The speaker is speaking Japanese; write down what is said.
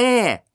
ええ。